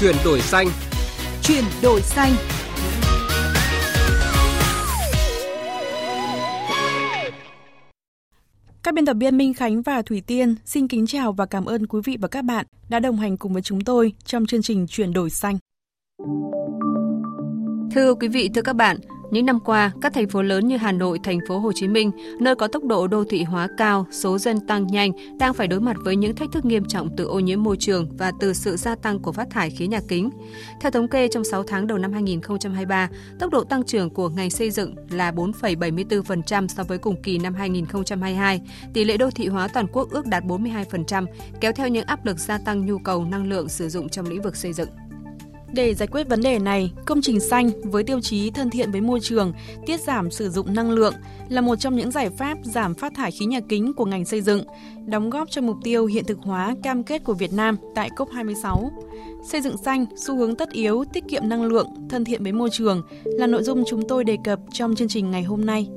Chuyển đổi xanh. Chuyển đổi xanh. Các biên tập viên Minh Khánh và Thủy Tiên xin kính chào và cảm ơn quý vị và các bạn đã đồng hành cùng với chúng tôi trong chương trình Chuyển đổi xanh. Thưa quý vị, thưa các bạn, những năm qua, các thành phố lớn như Hà Nội, thành phố Hồ Chí Minh, nơi có tốc độ đô thị hóa cao, số dân tăng nhanh, đang phải đối mặt với những thách thức nghiêm trọng từ ô nhiễm môi trường và từ sự gia tăng của phát thải khí nhà kính. Theo thống kê trong 6 tháng đầu năm 2023, tốc độ tăng trưởng của ngành xây dựng là 4,74% so với cùng kỳ năm 2022. Tỷ lệ đô thị hóa toàn quốc ước đạt 42%, kéo theo những áp lực gia tăng nhu cầu năng lượng sử dụng trong lĩnh vực xây dựng. Để giải quyết vấn đề này, công trình xanh với tiêu chí thân thiện với môi trường, tiết giảm sử dụng năng lượng là một trong những giải pháp giảm phát thải khí nhà kính của ngành xây dựng, đóng góp cho mục tiêu hiện thực hóa cam kết của Việt Nam tại COP26. Xây dựng xanh, xu hướng tất yếu, tiết kiệm năng lượng, thân thiện với môi trường là nội dung chúng tôi đề cập trong chương trình ngày hôm nay.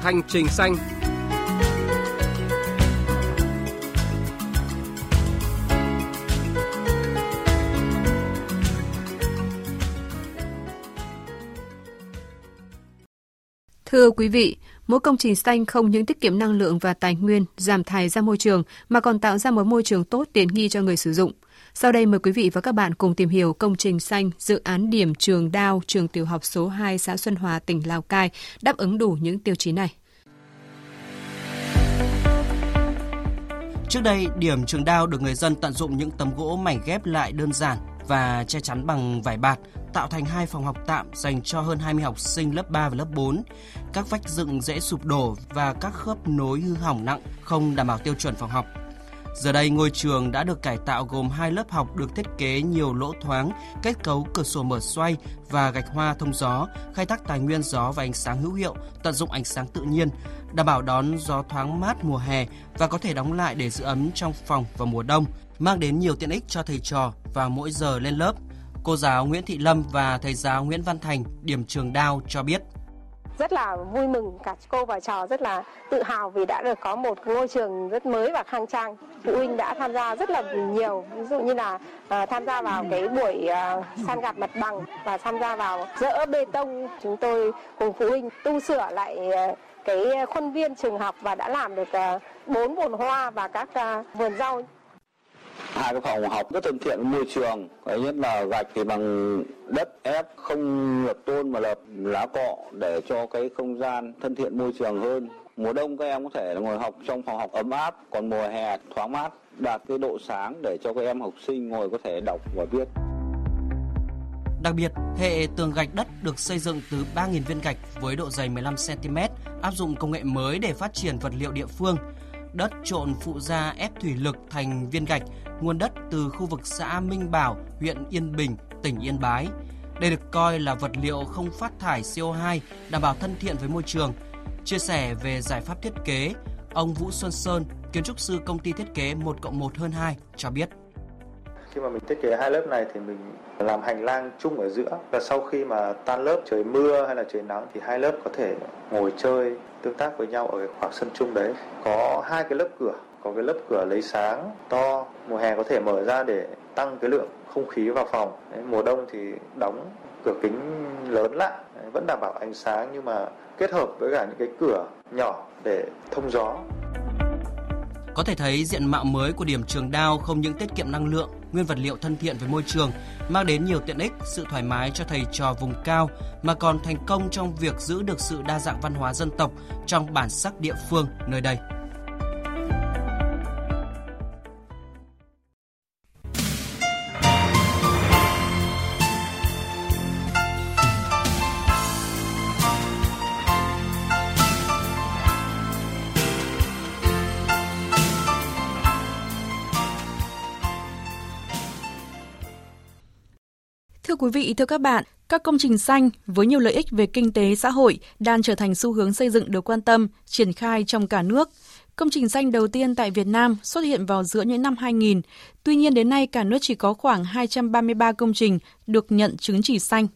Hành trình xanh Thưa quý vị, mỗi công trình xanh không những tiết kiệm năng lượng và tài nguyên, giảm thải ra môi trường mà còn tạo ra một môi trường tốt tiện nghi cho người sử dụng. Sau đây mời quý vị và các bạn cùng tìm hiểu công trình xanh dự án điểm trường Đao, trường tiểu học số 2 xã Xuân Hòa, tỉnh Lào Cai đáp ứng đủ những tiêu chí này. Trước đây, điểm trường Đao được người dân tận dụng những tấm gỗ mảnh ghép lại đơn giản và che chắn bằng vải bạt, tạo thành hai phòng học tạm dành cho hơn 20 học sinh lớp 3 và lớp 4. Các vách dựng dễ sụp đổ và các khớp nối hư hỏng nặng không đảm bảo tiêu chuẩn phòng học. Giờ đây ngôi trường đã được cải tạo gồm hai lớp học được thiết kế nhiều lỗ thoáng, kết cấu cửa sổ mở xoay và gạch hoa thông gió, khai thác tài nguyên gió và ánh sáng hữu hiệu, tận dụng ánh sáng tự nhiên, đảm bảo đón gió thoáng mát mùa hè và có thể đóng lại để giữ ấm trong phòng vào mùa đông, mang đến nhiều tiện ích cho thầy trò và mỗi giờ lên lớp. Cô giáo Nguyễn Thị Lâm và thầy giáo Nguyễn Văn Thành, điểm trường Đao cho biết. Rất là vui mừng cả cô và trò rất là tự hào vì đã được có một ngôi trường rất mới và khang trang. Phụ huynh đã tham gia rất là nhiều ví dụ như là uh, tham gia vào cái buổi uh, san gạt mặt bằng và tham gia vào dỡ bê tông. Chúng tôi cùng phụ huynh tu sửa lại uh, cái khuôn viên trường học và đã làm được bốn uh, hoa và các uh, vườn rau hai cái phòng học rất thân thiện với môi trường. Đấy nhất là gạch thì bằng đất ép không lập tôn mà lập lá cọ để cho cái không gian thân thiện môi trường hơn. Mùa đông các em có thể ngồi học trong phòng học ấm áp còn mùa hè thoáng mát đạt cái độ sáng để cho các em học sinh ngồi có thể đọc và viết. Đặc biệt, hệ tường gạch đất được xây dựng từ 3.000 viên gạch với độ dày 15 cm, áp dụng công nghệ mới để phát triển vật liệu địa phương. Đất trộn phụ gia ép thủy lực thành viên gạch nguồn đất từ khu vực xã Minh Bảo, huyện Yên Bình, tỉnh Yên Bái. Đây được coi là vật liệu không phát thải CO2, đảm bảo thân thiện với môi trường. Chia sẻ về giải pháp thiết kế, ông Vũ Xuân Sơn, kiến trúc sư công ty thiết kế 1 cộng 1 hơn 2 cho biết. Khi mà mình thiết kế hai lớp này thì mình làm hành lang chung ở giữa và sau khi mà tan lớp trời mưa hay là trời nắng thì hai lớp có thể ngồi chơi tương tác với nhau ở cái khoảng sân chung đấy. Có hai cái lớp cửa có cái lớp cửa lấy sáng to mùa hè có thể mở ra để tăng cái lượng không khí vào phòng. Mùa đông thì đóng cửa kính lớn lại. Vẫn đảm bảo ánh sáng nhưng mà kết hợp với cả những cái cửa nhỏ để thông gió. Có thể thấy diện mạo mới của điểm trường đao không những tiết kiệm năng lượng, nguyên vật liệu thân thiện với môi trường, mang đến nhiều tiện ích, sự thoải mái cho thầy trò vùng cao, mà còn thành công trong việc giữ được sự đa dạng văn hóa dân tộc trong bản sắc địa phương nơi đây. Thưa quý vị, thưa các bạn, các công trình xanh với nhiều lợi ích về kinh tế xã hội đang trở thành xu hướng xây dựng được quan tâm, triển khai trong cả nước. Công trình xanh đầu tiên tại Việt Nam xuất hiện vào giữa những năm 2000. Tuy nhiên đến nay cả nước chỉ có khoảng 233 công trình được nhận chứng chỉ xanh.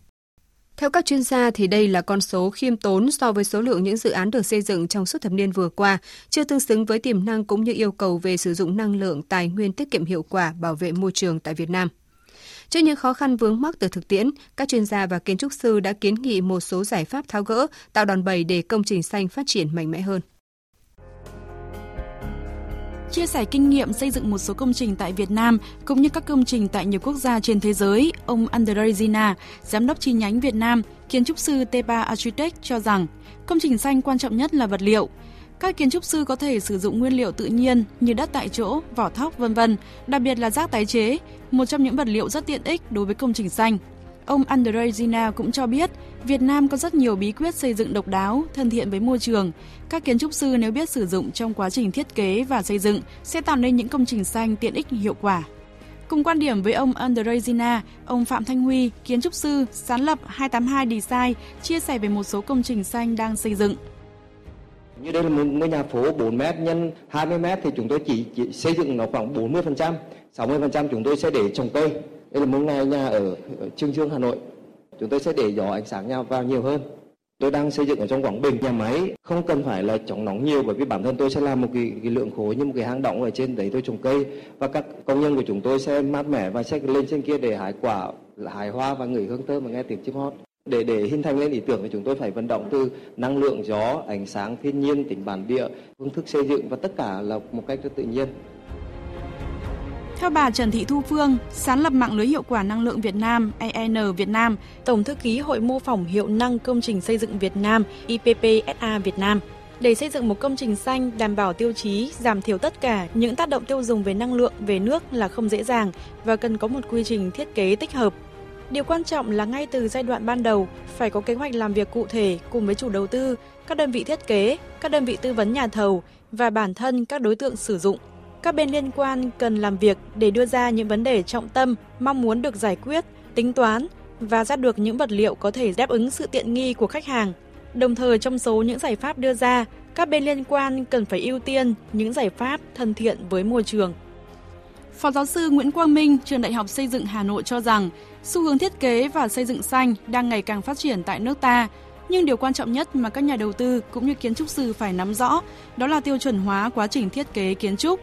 Theo các chuyên gia thì đây là con số khiêm tốn so với số lượng những dự án được xây dựng trong suốt thập niên vừa qua, chưa tương xứng với tiềm năng cũng như yêu cầu về sử dụng năng lượng tài nguyên tiết kiệm hiệu quả bảo vệ môi trường tại Việt Nam. Trước những khó khăn vướng mắc từ thực tiễn, các chuyên gia và kiến trúc sư đã kiến nghị một số giải pháp tháo gỡ, tạo đòn bẩy để công trình xanh phát triển mạnh mẽ hơn. Chia sẻ kinh nghiệm xây dựng một số công trình tại Việt Nam cũng như các công trình tại nhiều quốc gia trên thế giới, ông Andrei Zina, giám đốc chi nhánh Việt Nam, kiến trúc sư Tepa Architect cho rằng công trình xanh quan trọng nhất là vật liệu. Các kiến trúc sư có thể sử dụng nguyên liệu tự nhiên như đất tại chỗ, vỏ thóc vân vân, đặc biệt là rác tái chế, một trong những vật liệu rất tiện ích đối với công trình xanh. Ông Andrei Zina cũng cho biết, Việt Nam có rất nhiều bí quyết xây dựng độc đáo, thân thiện với môi trường. Các kiến trúc sư nếu biết sử dụng trong quá trình thiết kế và xây dựng sẽ tạo nên những công trình xanh tiện ích hiệu quả. Cùng quan điểm với ông Andrei Zina, ông Phạm Thanh Huy, kiến trúc sư, sáng lập 282 Design, chia sẻ về một số công trình xanh đang xây dựng. Như đây là một ngôi nhà phố 4 m nhân 20 m thì chúng tôi chỉ, chỉ xây dựng nó khoảng 40%, 60% chúng tôi sẽ để trồng cây. Đây là một ngôi nhà ở, ở Trương Dương, Hà Nội. Chúng tôi sẽ để gió ánh sáng nhau vào nhiều hơn. Tôi đang xây dựng ở trong Quảng Bình, nhà máy không cần phải là chống nóng nhiều bởi vì bản thân tôi sẽ làm một cái, cái lượng khối như một cái hang động ở trên đấy tôi trồng cây và các công nhân của chúng tôi sẽ mát mẻ và sẽ lên trên kia để hái quả, hái hoa và ngửi hương thơm và nghe tiếng chim hót để để hình thành lên ý tưởng thì chúng tôi phải vận động từ năng lượng gió ánh sáng thiên nhiên tính bản địa phương thức xây dựng và tất cả là một cách rất tự nhiên. Theo bà Trần Thị Thu Phương, sáng lập mạng lưới hiệu quả năng lượng Việt Nam EN Việt Nam, Tổng thư ký Hội mô phỏng hiệu năng công trình xây dựng Việt Nam IPPSA Việt Nam, để xây dựng một công trình xanh đảm bảo tiêu chí giảm thiểu tất cả những tác động tiêu dùng về năng lượng về nước là không dễ dàng và cần có một quy trình thiết kế tích hợp. Điều quan trọng là ngay từ giai đoạn ban đầu phải có kế hoạch làm việc cụ thể cùng với chủ đầu tư, các đơn vị thiết kế, các đơn vị tư vấn nhà thầu và bản thân các đối tượng sử dụng. Các bên liên quan cần làm việc để đưa ra những vấn đề trọng tâm mong muốn được giải quyết, tính toán và ra được những vật liệu có thể đáp ứng sự tiện nghi của khách hàng. Đồng thời trong số những giải pháp đưa ra, các bên liên quan cần phải ưu tiên những giải pháp thân thiện với môi trường. Phó giáo sư Nguyễn Quang Minh, trường Đại học Xây dựng Hà Nội cho rằng, xu hướng thiết kế và xây dựng xanh đang ngày càng phát triển tại nước ta, nhưng điều quan trọng nhất mà các nhà đầu tư cũng như kiến trúc sư phải nắm rõ đó là tiêu chuẩn hóa quá trình thiết kế kiến trúc.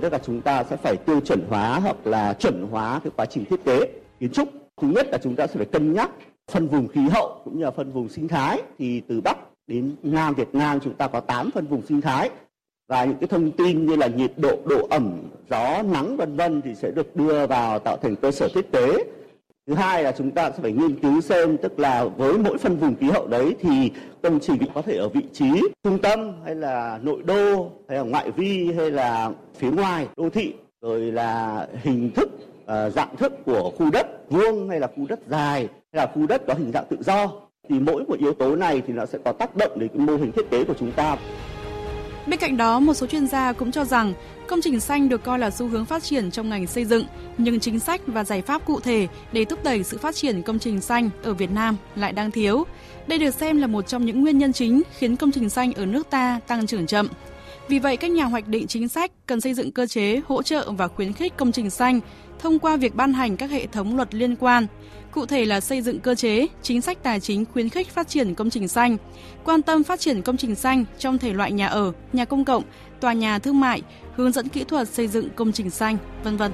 Tức là chúng ta sẽ phải tiêu chuẩn hóa hoặc là chuẩn hóa cái quá trình thiết kế kiến trúc. Thứ nhất là chúng ta sẽ phải cân nhắc phân vùng khí hậu cũng như là phân vùng sinh thái thì từ Bắc đến Nam Việt Nam chúng ta có 8 phân vùng sinh thái và những cái thông tin như là nhiệt độ, độ ẩm, gió, nắng vân vân thì sẽ được đưa vào tạo thành cơ sở thiết kế. Thứ hai là chúng ta sẽ phải nghiên cứu xem tức là với mỗi phân vùng khí hậu đấy thì công trình có thể ở vị trí trung tâm hay là nội đô hay là ngoại vi hay là phía ngoài đô thị rồi là hình thức ờ, dạng thức của khu đất vuông hay là khu đất dài hay là khu đất có hình dạng tự do thì mỗi một yếu tố này thì nó sẽ có tác động đến cái mô hình thiết kế của chúng ta. Bên cạnh đó, một số chuyên gia cũng cho rằng công trình xanh được coi là xu hướng phát triển trong ngành xây dựng, nhưng chính sách và giải pháp cụ thể để thúc đẩy sự phát triển công trình xanh ở Việt Nam lại đang thiếu. Đây được xem là một trong những nguyên nhân chính khiến công trình xanh ở nước ta tăng trưởng chậm. Vì vậy, các nhà hoạch định chính sách cần xây dựng cơ chế hỗ trợ và khuyến khích công trình xanh thông qua việc ban hành các hệ thống luật liên quan, cụ thể là xây dựng cơ chế, chính sách tài chính khuyến khích phát triển công trình xanh, quan tâm phát triển công trình xanh trong thể loại nhà ở, nhà công cộng, tòa nhà thương mại, hướng dẫn kỹ thuật xây dựng công trình xanh, vân vân.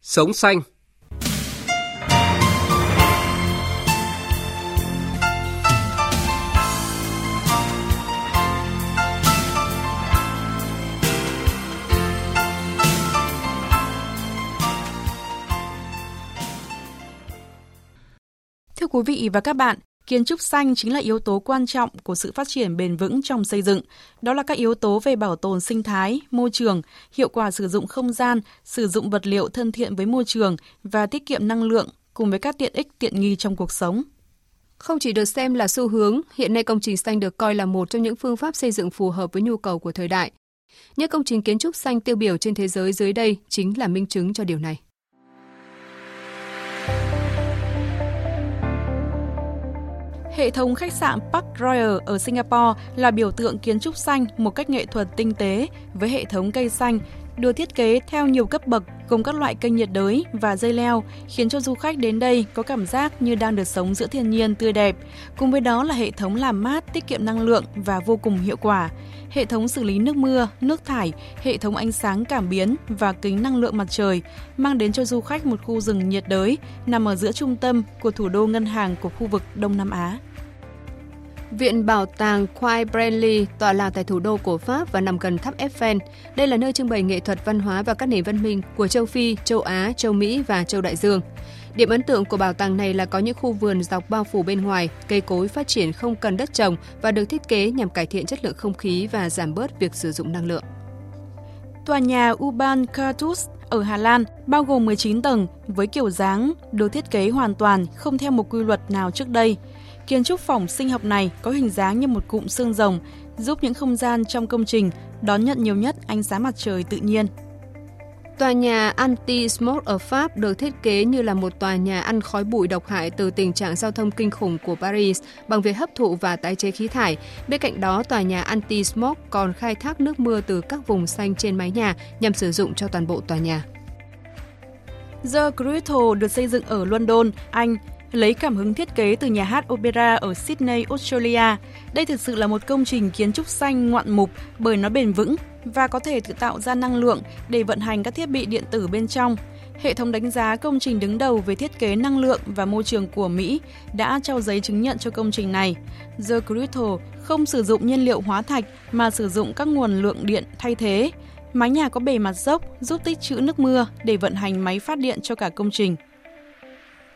Sống xanh quý vị và các bạn, kiến trúc xanh chính là yếu tố quan trọng của sự phát triển bền vững trong xây dựng. Đó là các yếu tố về bảo tồn sinh thái, môi trường, hiệu quả sử dụng không gian, sử dụng vật liệu thân thiện với môi trường và tiết kiệm năng lượng cùng với các tiện ích tiện nghi trong cuộc sống. Không chỉ được xem là xu hướng, hiện nay công trình xanh được coi là một trong những phương pháp xây dựng phù hợp với nhu cầu của thời đại. Những công trình kiến trúc xanh tiêu biểu trên thế giới dưới đây chính là minh chứng cho điều này. Hệ thống khách sạn Park Royal ở Singapore là biểu tượng kiến trúc xanh một cách nghệ thuật tinh tế với hệ thống cây xanh, được thiết kế theo nhiều cấp bậc gồm các loại kênh nhiệt đới và dây leo, khiến cho du khách đến đây có cảm giác như đang được sống giữa thiên nhiên tươi đẹp. Cùng với đó là hệ thống làm mát, tiết kiệm năng lượng và vô cùng hiệu quả. Hệ thống xử lý nước mưa, nước thải, hệ thống ánh sáng cảm biến và kính năng lượng mặt trời mang đến cho du khách một khu rừng nhiệt đới nằm ở giữa trung tâm của thủ đô ngân hàng của khu vực Đông Nam Á. Viện Bảo tàng Quai Brenly tọa lạc tại thủ đô của Pháp và nằm gần tháp Eiffel. Đây là nơi trưng bày nghệ thuật văn hóa và các nền văn minh của châu Phi, châu Á, châu Mỹ và châu Đại Dương. Điểm ấn tượng của bảo tàng này là có những khu vườn dọc bao phủ bên ngoài, cây cối phát triển không cần đất trồng và được thiết kế nhằm cải thiện chất lượng không khí và giảm bớt việc sử dụng năng lượng. Tòa nhà Urban Kartus ở Hà Lan bao gồm 19 tầng với kiểu dáng được thiết kế hoàn toàn không theo một quy luật nào trước đây. Kiến trúc phòng sinh học này có hình dáng như một cụm xương rồng, giúp những không gian trong công trình đón nhận nhiều nhất ánh sáng mặt trời tự nhiên. Tòa nhà anti-smoke ở Pháp được thiết kế như là một tòa nhà ăn khói bụi độc hại từ tình trạng giao thông kinh khủng của Paris bằng việc hấp thụ và tái chế khí thải. Bên cạnh đó, tòa nhà anti-smoke còn khai thác nước mưa từ các vùng xanh trên mái nhà nhằm sử dụng cho toàn bộ tòa nhà. The Grotto được xây dựng ở London, Anh, lấy cảm hứng thiết kế từ nhà hát opera ở Sydney, Australia. Đây thực sự là một công trình kiến trúc xanh ngoạn mục bởi nó bền vững và có thể tự tạo ra năng lượng để vận hành các thiết bị điện tử bên trong. Hệ thống đánh giá công trình đứng đầu về thiết kế năng lượng và môi trường của Mỹ đã trao giấy chứng nhận cho công trình này. The Crystal không sử dụng nhiên liệu hóa thạch mà sử dụng các nguồn lượng điện thay thế. Mái nhà có bề mặt dốc giúp tích trữ nước mưa để vận hành máy phát điện cho cả công trình.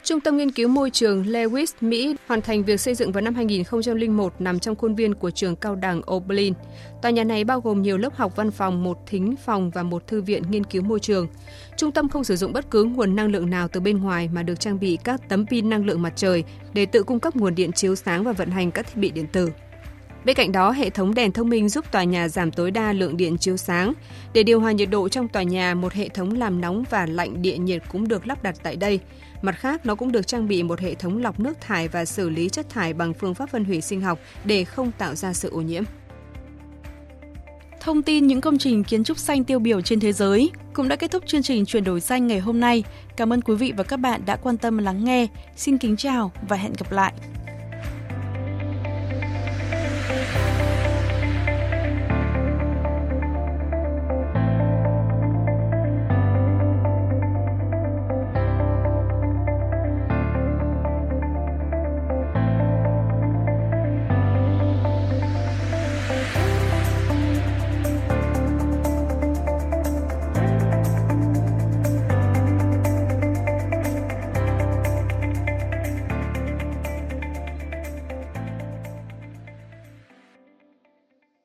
Trung tâm Nghiên cứu Môi trường Lewis, Mỹ hoàn thành việc xây dựng vào năm 2001 nằm trong khuôn viên của trường cao đẳng Oberlin. Tòa nhà này bao gồm nhiều lớp học văn phòng, một thính phòng và một thư viện nghiên cứu môi trường. Trung tâm không sử dụng bất cứ nguồn năng lượng nào từ bên ngoài mà được trang bị các tấm pin năng lượng mặt trời để tự cung cấp nguồn điện chiếu sáng và vận hành các thiết bị điện tử. Bên cạnh đó, hệ thống đèn thông minh giúp tòa nhà giảm tối đa lượng điện chiếu sáng. Để điều hòa nhiệt độ trong tòa nhà, một hệ thống làm nóng và lạnh địa nhiệt cũng được lắp đặt tại đây. Mặt khác, nó cũng được trang bị một hệ thống lọc nước thải và xử lý chất thải bằng phương pháp phân hủy sinh học để không tạo ra sự ô nhiễm. Thông tin những công trình kiến trúc xanh tiêu biểu trên thế giới cũng đã kết thúc chương trình chuyển đổi xanh ngày hôm nay. Cảm ơn quý vị và các bạn đã quan tâm lắng nghe. Xin kính chào và hẹn gặp lại.